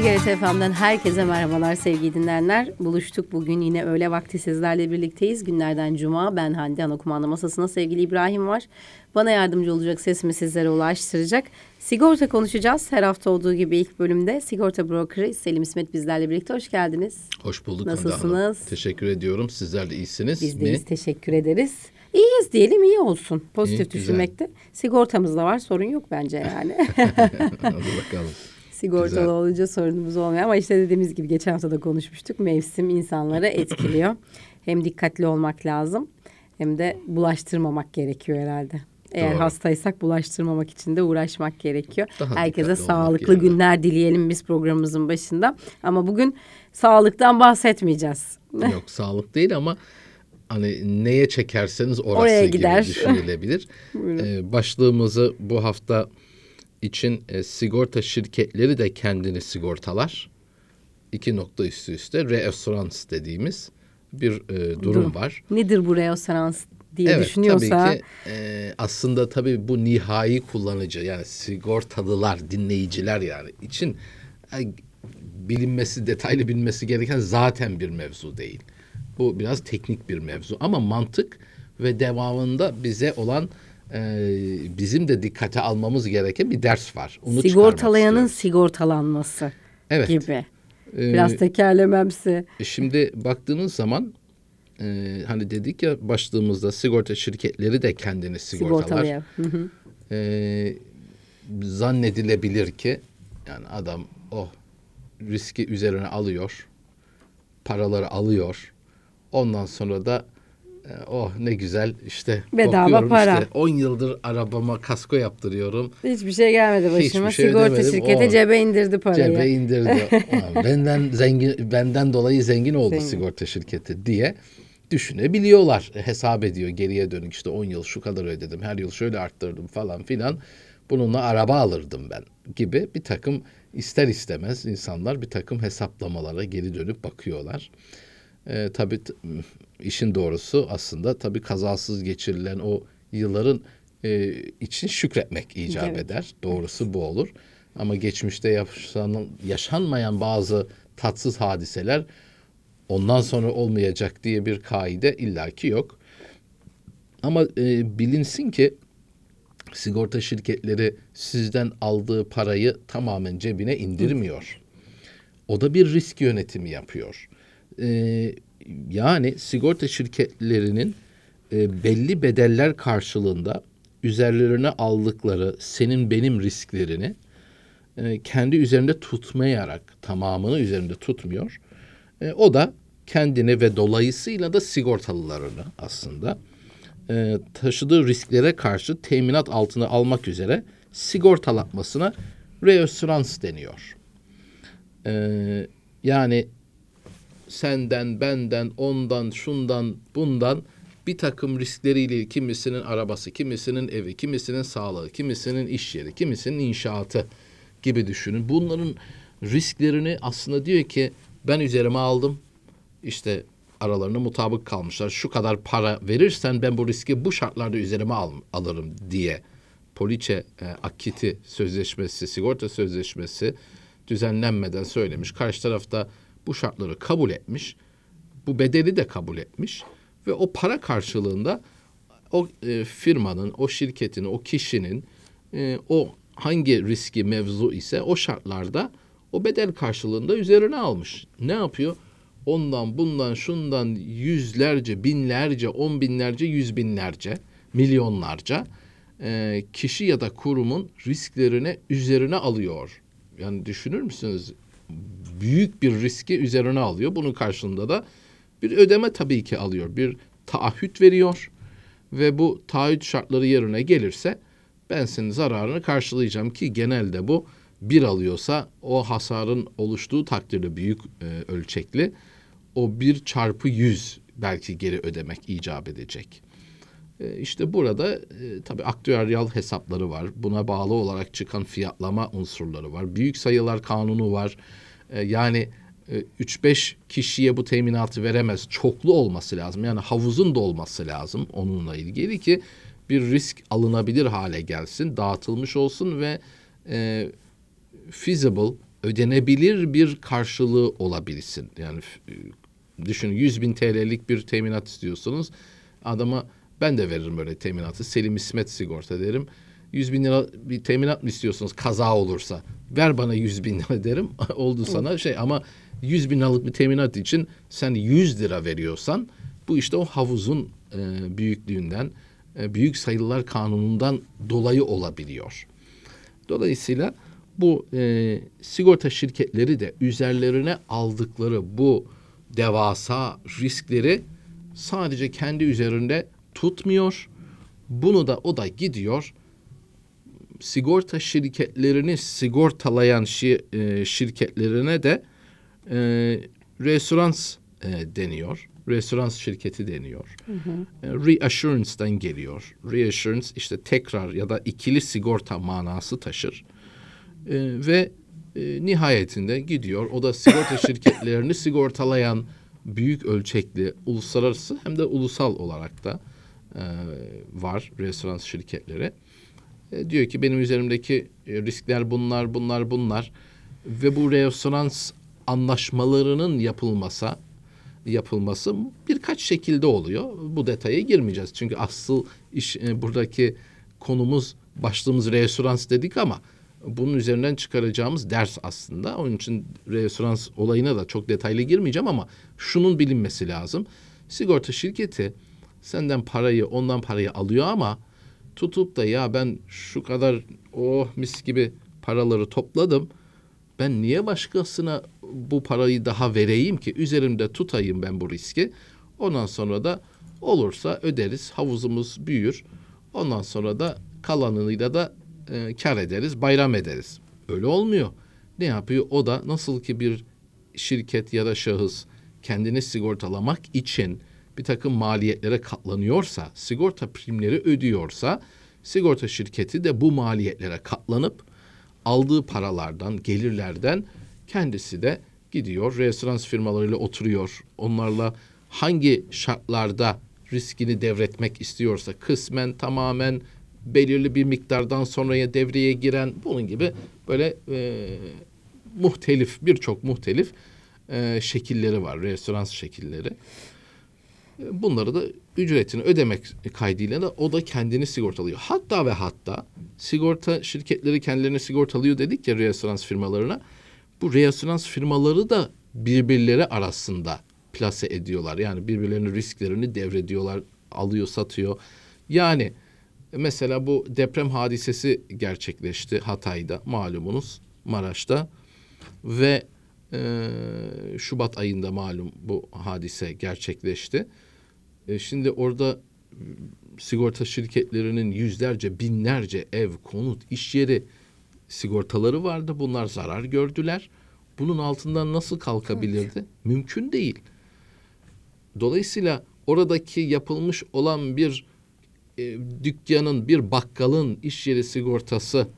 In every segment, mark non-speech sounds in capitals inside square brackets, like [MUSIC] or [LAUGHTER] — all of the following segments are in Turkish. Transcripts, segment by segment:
TGRT FM'den herkese merhabalar sevgili dinleyenler. Buluştuk bugün yine öğle vakti sizlerle birlikteyiz. Günlerden cuma ben Hande ana kumanda masasına sevgili İbrahim var. Bana yardımcı olacak sesimi sizlere ulaştıracak. Sigorta konuşacağız her hafta olduğu gibi ilk bölümde. Sigorta brokeri Selim İsmet bizlerle birlikte hoş geldiniz. Hoş bulduk Nasılsınız? Teşekkür ediyorum. Sizler de iyisiniz Biz deyiz teşekkür ederiz. İyiyiz diyelim iyi olsun. Pozitif İyi, düşünmekte. Sigortamız da var sorun yok bence yani. [LAUGHS] Hadi bakalım. Sigortalı Güzel. olunca sorunumuz olmuyor ama işte dediğimiz gibi geçen hafta da konuşmuştuk. Mevsim insanları [CLEARS THROAT] etkiliyor. hem dikkatli olmak lazım hem de bulaştırmamak gerekiyor herhalde. Eğer Doğru. hastaysak bulaştırmamak için de uğraşmak gerekiyor. Daha Herkese sağlıklı yani. günler dileyelim biz programımızın başında. Ama bugün sağlıktan bahsetmeyeceğiz. [LAUGHS] Yok sağlık değil ama hani neye çekerseniz orası Oraya gibi gider. düşünülebilir. [LAUGHS] Ee, başlığımızı bu hafta için e, sigorta şirketleri de kendini sigortalar. İki nokta üstü üste reassurance dediğimiz bir e, durum, Durum. var. Nedir bu reassurans diye Evet düşünüyorsa tabii ki e, aslında tabii bu nihai kullanıcı yani sigortalılar dinleyiciler yani için e, bilinmesi detaylı bilinmesi gereken zaten bir mevzu değil. Bu biraz teknik bir mevzu ama mantık ve devamında bize olan e, bizim de dikkate almamız gereken bir ders var. Onu sigortalayanın sigortalanması Evet. gibi. Ee, Biraz tekerlememsi. E, Şimdi baktığınız zaman e, hani dedik ya başlığımızda sigorta şirketleri de kendini sigortalar. E, zannedilebilir ki yani adam o riski üzerine alıyor. Paraları alıyor. Ondan sonra da oh ne güzel işte Bedava para. işte 10 yıldır arabama kasko yaptırıyorum. Hiçbir şey gelmedi başıma. Hiçbir şey Sigorta demedim. şirketi O cebe indirdi parayı. Cebe indirdi. [LAUGHS] Benden zengin benden dolayı zengin oldu Zengin. sigorta şirketi diye düşünebiliyorlar. E, Hesap ediyor geriye dönük işte 10 yıl şu kadar ödedim. Her yıl şöyle arttırdım falan filan. Bununla araba alırdım ben gibi bir takım ister istemez insanlar bir takım hesaplamalara geri dönüp bakıyorlar. E, tabii işin doğrusu aslında tabii kazasız geçirilen o yılların e, için şükretmek icap Evet. eder. Doğrusu bu olur. Ama geçmişte yaşanan, yaşanmayan bazı tatsız hadiseler ondan sonra olmayacak diye bir kaide illaki yok. Ama e, bilinsin ki sigorta şirketleri sizden aldığı parayı tamamen cebine indirmiyor. O da bir risk yönetimi yapıyor. Ee, yani sigorta şirketlerinin e, belli bedeller karşılığında üzerlerine aldıkları senin benim risklerini e, kendi üzerinde tutmayarak tamamını üzerinde tutmuyor. E, o da kendini ve dolayısıyla da sigortalılarını aslında e, taşıdığı risklere karşı teminat altına almak üzere sigortalatmasına reassurans deniyor. E, yani senden, benden, ondan, şundan, bundan bir takım riskleriyle kimisinin arabası, kimisinin evi, kimisinin sağlığı, kimisinin iş yeri, kimisinin inşaatı gibi düşünün. Bunların risklerini aslında diyor ki ben üzerime aldım. İşte aralarında mutabık kalmışlar. Şu kadar para verirsen ben bu riski bu şartlarda üzerime al, alırım diye poliçe e, akiti sözleşmesi, sigorta sözleşmesi düzenlenmeden söylemiş. Karşı tarafta bu şartları kabul etmiş. Bu bedeli de kabul etmiş ve o para karşılığında o e, firmanın, o şirketin, o kişinin e, o hangi riski mevzu ise o şartlarda o bedel karşılığında üzerine almış. Ne yapıyor? Ondan, bundan, şundan yüzlerce, binlerce, on binlerce, yüz binlerce, milyonlarca e, kişi ya da kurumun risklerini üzerine alıyor. Yani düşünür müsünüz? Büyük bir riski üzerine alıyor. Bunun karşılığında da bir ödeme tabii ki alıyor. Bir taahhüt veriyor ve bu taahhüt şartları yerine gelirse ben senin zararını karşılayacağım ki genelde bu bir alıyorsa o hasarın oluştuğu takdirde büyük e, ölçekli o bir çarpı yüz belki geri ödemek icap edecek. E, işte burada e, tabii aktüeryal hesapları var. Buna bağlı olarak çıkan fiyatlama unsurları var. Büyük sayılar kanunu var. E, yani e, 3-5 kişiye bu teminatı veremez. Çoklu olması lazım. Yani havuzun da olması lazım onunla ilgili ki bir risk alınabilir hale gelsin, dağıtılmış olsun ve e, feasible ödenebilir bir karşılığı olabilsin. Yani düşünün 100 bin TL'lik bir teminat istiyorsunuz. Adama ben de veririm böyle teminatı. Selim İsmet sigorta derim. 100 bin lira bir teminat mı istiyorsunuz kaza olursa? Ver bana 100 bin lira derim. [LAUGHS] Oldu sana şey ama 100 bin liralık bir teminat için sen 100 lira veriyorsan bu işte o havuzun e, büyüklüğünden, e, büyük sayılar kanunundan dolayı olabiliyor. Dolayısıyla bu e, sigorta şirketleri de üzerlerine aldıkları bu devasa riskleri sadece kendi üzerinde tutmuyor. Bunu da o da gidiyor sigorta şirketlerini sigortalayan şi- e, şirketlerine de e, reassurance e, deniyor. Reassurance şirketi deniyor. E, reassurance'dan geliyor. Reassurance işte tekrar ya da ikili sigorta manası taşır. E, ve e, nihayetinde gidiyor. O da sigorta [LAUGHS] şirketlerini sigortalayan büyük ölçekli uluslararası hem de ulusal olarak da e, var reassurance şirketleri. E, diyor ki benim üzerimdeki e, riskler bunlar, bunlar, bunlar ve bu reassurans anlaşmalarının yapılması yapılması birkaç şekilde oluyor. Bu detaya girmeyeceğiz. Çünkü asıl iş e, buradaki konumuz başlığımız reassurans dedik ama bunun üzerinden çıkaracağımız ders aslında. Onun için reassurans olayına da çok detaylı girmeyeceğim ama şunun bilinmesi lazım. Sigorta şirketi senden parayı, ondan parayı alıyor ama tutup da ya ben şu kadar oh mis gibi paraları topladım. Ben niye başkasına bu parayı daha vereyim ki? Üzerimde tutayım ben bu riski. Ondan sonra da olursa öderiz. Havuzumuz büyür. Ondan sonra da kalanıyla da e, kar ederiz, bayram ederiz. Öyle olmuyor. Ne yapıyor? O da nasıl ki bir şirket ya da şahıs kendini sigortalamak için bir takım maliyetlere katlanıyorsa, sigorta primleri ödüyorsa, sigorta şirketi de bu maliyetlere katlanıp aldığı paralardan, gelirlerden kendisi de gidiyor, referans firmalarıyla oturuyor. Onlarla hangi şartlarda riskini devretmek istiyorsa kısmen tamamen belirli bir miktardan sonraya devreye giren bunun gibi böyle e, muhtelif birçok muhtelif e, şekilleri var, referans şekilleri. Bunları da ücretini ödemek kaydıyla da o da kendini sigortalıyor. Hatta ve hatta sigorta şirketleri kendilerini sigortalıyor dedik ya reassurans firmalarına. Bu reassurans firmaları da birbirleri arasında plase ediyorlar. Yani birbirlerinin risklerini devrediyorlar, alıyor, satıyor. Yani mesela bu deprem hadisesi gerçekleşti Hatay'da malumunuz Maraş'ta ve e, Şubat ayında malum bu hadise gerçekleşti. E, şimdi orada sigorta şirketlerinin yüzlerce, binlerce ev, konut, iş yeri sigortaları vardı. Bunlar zarar gördüler. Bunun altından nasıl kalkabilirdi? Mümkün değil. Dolayısıyla oradaki yapılmış olan bir e, dükkanın, bir bakkalın iş yeri sigortası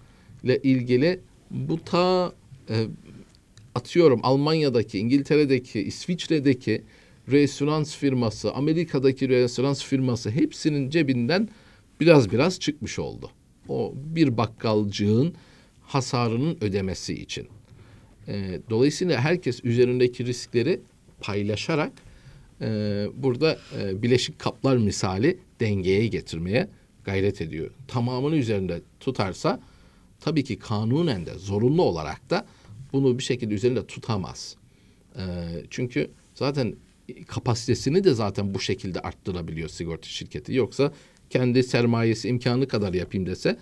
ile ilgili bu ta e, atıyorum Almanya'daki, İngiltere'deki, İsviçre'deki reassurans firması, Amerika'daki reassurans firması hepsinin cebinden biraz biraz çıkmış oldu. O bir bakkalcığın hasarının ödemesi için. E, dolayısıyla herkes üzerindeki riskleri paylaşarak e, burada e, bileşik kaplar misali dengeye getirmeye gayret ediyor. Tamamını üzerinde tutarsa tabii ki kanunen de zorunlu olarak da bunu bir şekilde üzerinde tutamaz. E, çünkü zaten kapasitesini de zaten bu şekilde arttırabiliyor sigorta şirketi. Yoksa kendi sermayesi imkanı kadar yapayım dese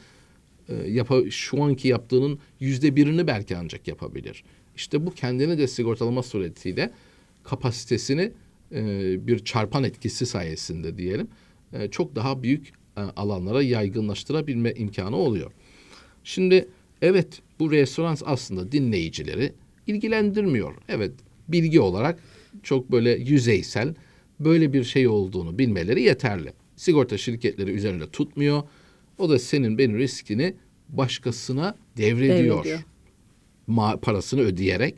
e, yapa, şu anki yaptığının yüzde birini belki ancak yapabilir. İşte bu kendini de sigortalama suretiyle kapasitesini e, bir çarpan etkisi sayesinde diyelim e, çok daha büyük e, alanlara yaygınlaştırabilme imkanı oluyor. Şimdi evet bu referans aslında dinleyicileri ilgilendirmiyor. Evet bilgi olarak çok böyle yüzeysel böyle bir şey olduğunu bilmeleri yeterli. Sigorta şirketleri üzerinde tutmuyor. O da senin benim riskini başkasına devrediyor. Devrediyor. Ma- parasını ödeyerek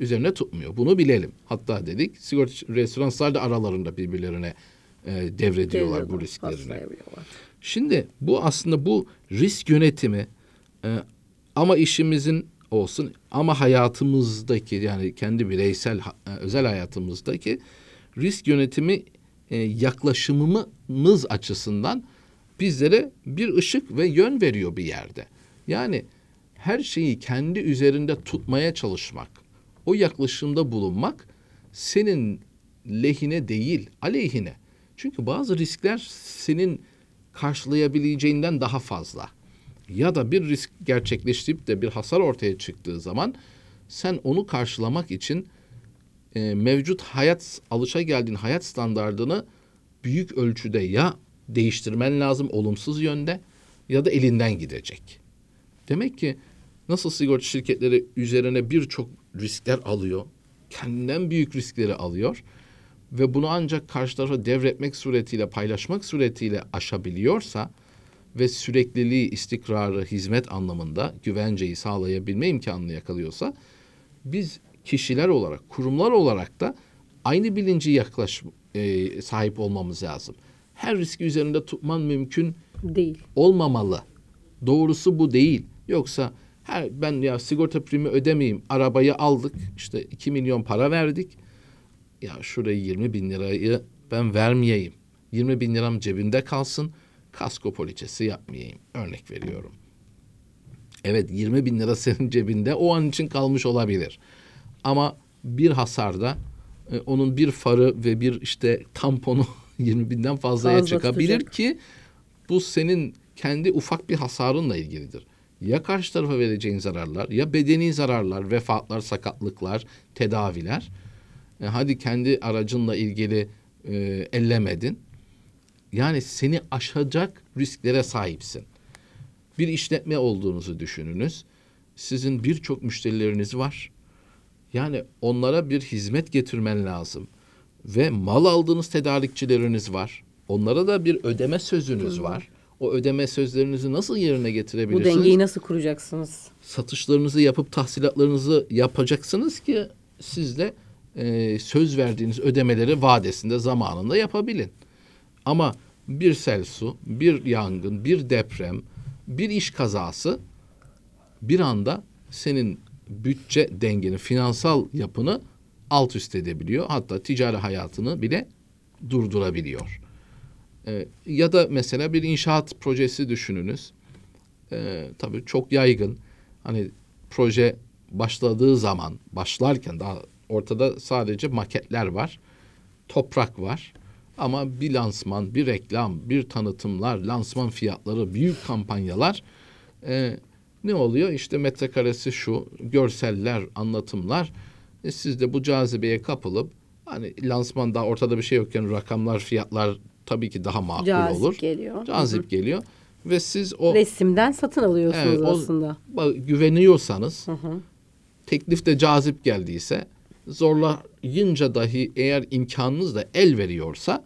üzerine tutmuyor. Bunu bilelim. Hatta dedik sigorta restoranlar da aralarında birbirlerine e, devrediyorlar bu Devriyorlar, risklerini. Şimdi bu aslında bu risk yönetimi e, ama işimizin olsun ama hayatımızdaki yani kendi bireysel e, özel hayatımızdaki risk yönetimi e, yaklaşımımız açısından bizlere bir ışık ve yön veriyor bir yerde. Yani her şeyi kendi üzerinde tutmaya çalışmak, o yaklaşımda bulunmak senin lehine değil, aleyhine. Çünkü bazı riskler senin karşılayabileceğinden daha fazla. Ya da bir risk gerçekleştirip de bir hasar ortaya çıktığı zaman sen onu karşılamak için e, mevcut hayat alışa geldiğin hayat standardını büyük ölçüde ya değiştirmen lazım olumsuz yönde ya da elinden gidecek. Demek ki nasıl sigorta şirketleri üzerine birçok riskler alıyor, kendinden büyük riskleri alıyor ve bunu ancak karşı tarafa devretmek suretiyle, paylaşmak suretiyle aşabiliyorsa ve sürekliliği, istikrarı, hizmet anlamında güvenceyi sağlayabilme imkanını yakalıyorsa biz kişiler olarak, kurumlar olarak da aynı bilinci yaklaş e, sahip olmamız lazım. Her riski üzerinde tutman mümkün Değil. olmamalı. Doğrusu bu değil. Yoksa her ben ya sigorta primi ödemeyeyim. Arabayı aldık. işte 2 milyon para verdik. Ya şuraya 20 bin lirayı ben vermeyeyim. 20 bin liram cebimde kalsın. Kasko poliçesi yapmayayım. Örnek veriyorum. Evet 20 bin lira senin cebinde o an için kalmış olabilir. Ama bir hasarda e, onun bir farı ve bir işte tamponu [LAUGHS] 20 binden fazlaya Fazla çıkabilir tutacak. ki bu senin kendi ufak bir hasarınla ilgilidir. Ya karşı tarafa vereceğin zararlar ya bedeni zararlar, vefatlar, sakatlıklar, tedaviler. E, hadi kendi aracınla ilgili e, ellemedin. Yani seni aşacak risklere sahipsin. Bir işletme olduğunuzu düşününüz. Sizin birçok müşterileriniz var. Yani onlara bir hizmet getirmen lazım. Ve mal aldığınız tedarikçileriniz var. Onlara da bir ödeme sözünüz var. O ödeme sözlerinizi nasıl yerine Bu getirebilirsiniz? dengeyi nasıl kuracaksınız? satışlarınızı yapıp tahsilatlarınızı yapacaksınız ki siz de e, söz verdiğiniz ödemeleri vadesinde zamanında yapabilin. Ama bir sel su, bir yangın, bir deprem, bir iş kazası bir anda senin bütçe dengeni, finansal yapını alt üst edebiliyor. Hatta ticari hayatını bile durdurabiliyor. E, ya da mesela bir inşaat projesi düşününüz. E, tabii çok yaygın. Hani proje başladığı zaman, başlarken daha ortada sadece maketler var. Toprak var. Ama bir lansman, bir reklam, bir tanıtımlar, lansman fiyatları, büyük kampanyalar e, ne oluyor? İşte metrekaresi şu, görseller, anlatımlar. E, siz de bu cazibeye kapılıp hani lansman daha ortada bir şey yokken rakamlar, fiyatlar tabii ki daha makul Cazip olur. geliyor. Cazip geliyor ve siz o Resimden satın alıyorsunuz Evet, o- aslında. güveniyorsanız Hı hı. teklif de cazip geldiyse zorlayınca dahi eğer imkanınız da el veriyorsa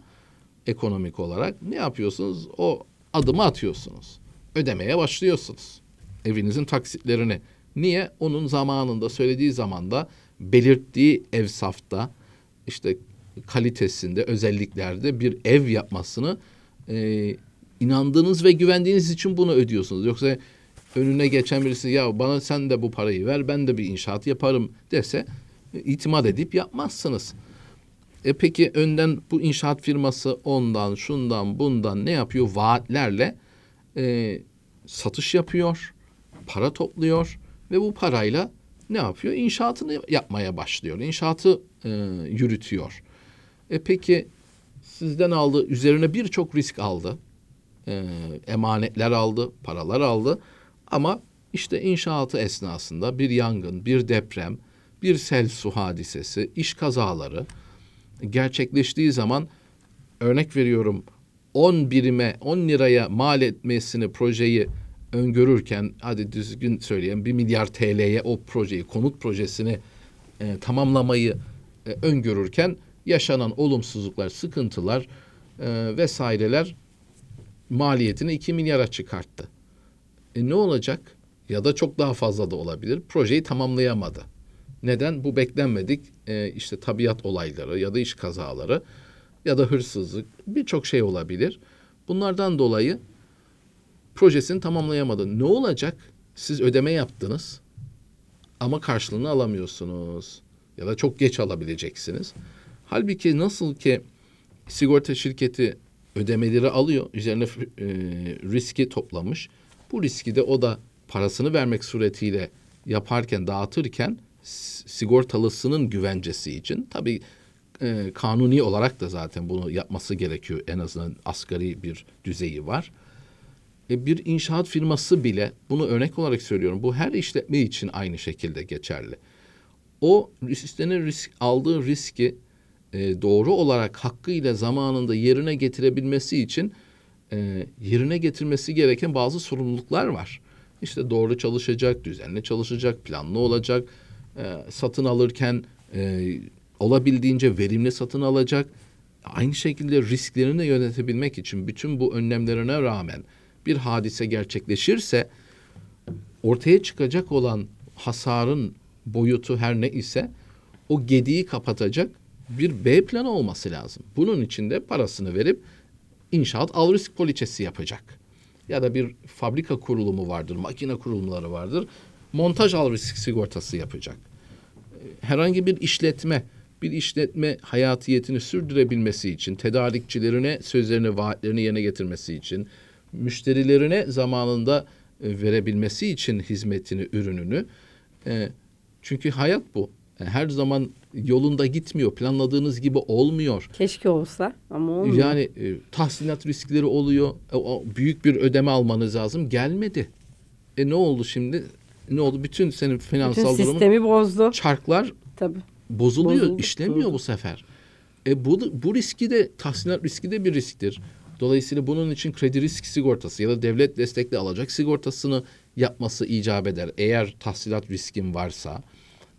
ekonomik olarak ne yapıyorsunuz? O adımı atıyorsunuz. Ödemeye başlıyorsunuz. Evinizin taksitlerini. Niye? Onun zamanında söylediği zamanda belirttiği ev safta işte kalitesinde özelliklerde bir ev yapmasını e, inandığınız ve güvendiğiniz için bunu ödüyorsunuz. Yoksa önüne geçen birisi ya bana sen de bu parayı ver ben de bir inşaat yaparım dese itimat edip yapmazsınız. E peki önden bu inşaat firması ondan şundan bundan ne yapıyor? Vaatlerle e, satış yapıyor, para topluyor ve bu parayla ne yapıyor? İnşaatını yapmaya başlıyor. İnşaatı e, yürütüyor. E peki sizden aldı, üzerine birçok risk aldı. E, emanetler aldı, paralar aldı. Ama işte inşaatı esnasında bir yangın, bir deprem, bir sel su hadisesi, iş kazaları gerçekleştiği zaman örnek veriyorum 10 birime 10 liraya mal etmesini projeyi öngörürken hadi düzgün söyleyeyim 1 milyar TL'ye o projeyi konut projesini e, tamamlamayı e, öngörürken yaşanan olumsuzluklar, sıkıntılar e, vesaireler maliyetini 2 milyara çıkarttı. E ne olacak? Ya da çok daha fazla da olabilir. Projeyi tamamlayamadı. Neden? Bu beklenmedik e, işte tabiat olayları ya da iş kazaları ya da hırsızlık birçok şey olabilir. Bunlardan dolayı projesini tamamlayamadı. Ne olacak? Siz ödeme yaptınız ama karşılığını alamıyorsunuz ya da çok geç alabileceksiniz. Halbuki nasıl ki sigorta şirketi ödemeleri alıyor, üzerine e, riski toplamış. Bu riski de o da parasını vermek suretiyle yaparken, dağıtırken sigortalısının güvencesi için tabii e, kanuni olarak da zaten bunu yapması gerekiyor. En azından asgari bir düzeyi var. E, bir inşaat firması bile bunu örnek olarak söylüyorum. Bu her işletme için aynı şekilde geçerli. O üstüne risk aldığı riski e, doğru olarak hakkıyla zamanında yerine getirebilmesi için e, yerine getirmesi gereken bazı sorumluluklar var. İşte doğru çalışacak, düzenli çalışacak, planlı olacak, e, satın alırken e, olabildiğince verimli satın alacak. Aynı şekilde risklerini yönetebilmek için bütün bu önlemlerine rağmen bir hadise gerçekleşirse ortaya çıkacak olan hasarın boyutu her ne ise o gediği kapatacak bir B planı olması lazım. Bunun için de parasını verip inşaat al risk poliçesi yapacak. Ya da bir fabrika kurulumu vardır, makine kurulumları vardır. Montaj al risk sigortası yapacak. Herhangi bir işletme, bir işletme hayatiyetini sürdürebilmesi için, tedarikçilerine sözlerini, vaatlerini yerine getirmesi için, müşterilerine zamanında e, verebilmesi için hizmetini, ürününü. E, çünkü hayat bu. E, Her zaman yolunda gitmiyor, planladığınız gibi olmuyor. Keşke olsa ama olmuyor. Yani tahsilat riskleri oluyor. Büyük bir ödeme almanız lazım. Gelmedi. E ne oldu şimdi? Ne oldu? Bütün senin Bütün finansal durumun sistemi bozdu. çarklar Tabii. bozuluyor, Bozuldu, işlemiyor bu sefer. E bu bu riski de tahsilat riski de bir risktir. Dolayısıyla bunun için kredi risk sigortası ya da devlet destekli alacak sigortasını yapması icap eder. Eğer tahsilat riskin varsa.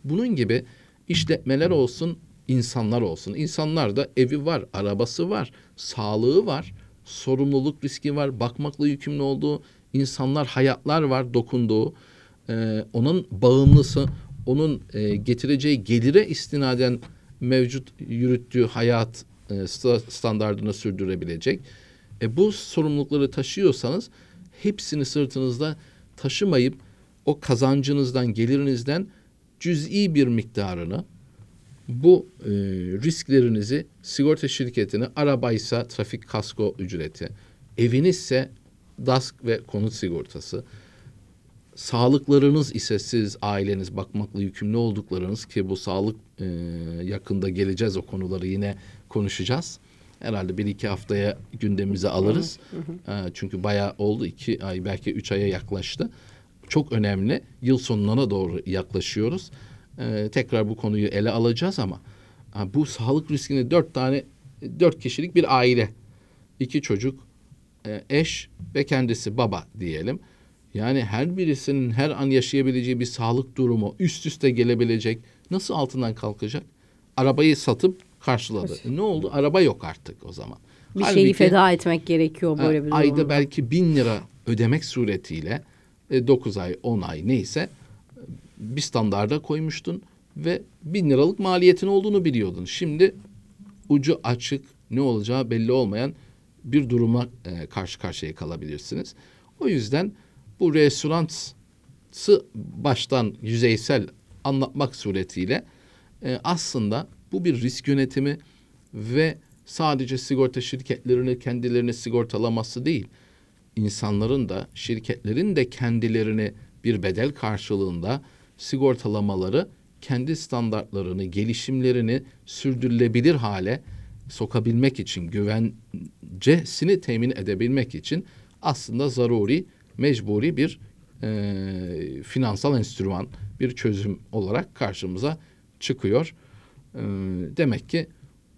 Bunun gibi işletmeler olsun, insanlar olsun. İnsanlar da evi var, arabası var, sağlığı var, sorumluluk riski var, bakmakla yükümlü olduğu insanlar, hayatlar var dokunduğu. Ee, onun bağımlısı, onun e, getireceği gelire istinaden mevcut yürüttüğü hayat e, sta- standartını sürdürebilecek. E, bu sorumlulukları taşıyorsanız hepsini sırtınızda taşımayıp o kazancınızdan, gelirinizden cüz'i bir miktarını bu e, risklerinizi sigorta şirketine arabaysa trafik kasko ücreti, evinizse DASK ve konut sigortası, sağlıklarınız ise siz aileniz bakmakla yükümlü olduklarınız ki bu sağlık e, yakında geleceğiz o konuları yine konuşacağız. Herhalde bir iki haftaya gündemimize alırız. E, çünkü bayağı oldu iki ay belki üç aya yaklaştı. Çok önemli. Yıl sonuna doğru yaklaşıyoruz. E, tekrar bu konuyu ele alacağız ama ha, bu sağlık riskini dört tane dört kişilik bir aile, iki çocuk, e, eş ve kendisi baba diyelim. Yani her birisinin her an yaşayabileceği bir sağlık durumu üst üste gelebilecek. Nasıl altından kalkacak? Arabayı satıp karşıladı. E, ne oldu? Araba yok artık o zaman. Bir Halbuki, şeyi feda etmek gerekiyor e, böyle bir Ayda durumda. belki bin lira ödemek suretiyle 9 ay 10 ay neyse e, bir standarda koymuştun ve bin liralık maliyetin olduğunu biliyordun. Şimdi ucu açık ne olacağı belli olmayan bir duruma e, karşı karşıya kalabilirsiniz. O yüzden bu restoransı baştan yüzeysel anlatmak suretiyle e, aslında bu bir risk yönetimi ve sadece sigorta şirketlerini kendilerini sigortalaması değil, insanların da şirketlerin de kendilerini bir bedel karşılığında sigortalamaları kendi standartlarını, gelişimlerini sürdürülebilir hale sokabilmek için, güvencesini temin edebilmek için aslında zaruri, mecburi bir e, finansal enstrüman, bir çözüm olarak karşımıza çıkıyor. E, demek ki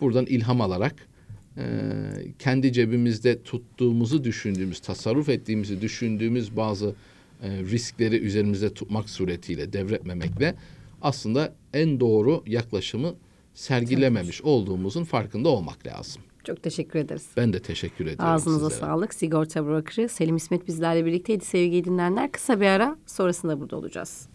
buradan ilham alarak e, kendi cebimizde tuttuğumuzu düşündüğümüz, tasarruf ettiğimizi düşündüğümüz bazı e, riskleri üzerimizde tutmak suretiyle devretmemekle aslında en doğru yaklaşımı sergilememiş olduğumuzun farkında olmak lazım. Çok teşekkür ederiz. Ben de teşekkür ediyorum Ağzınıza sizlere. sağlık. Sigorta brokerı Selim İsmet bizlerle birlikteydi sevgili dinleyenler. Kısa bir ara sonrasında burada olacağız.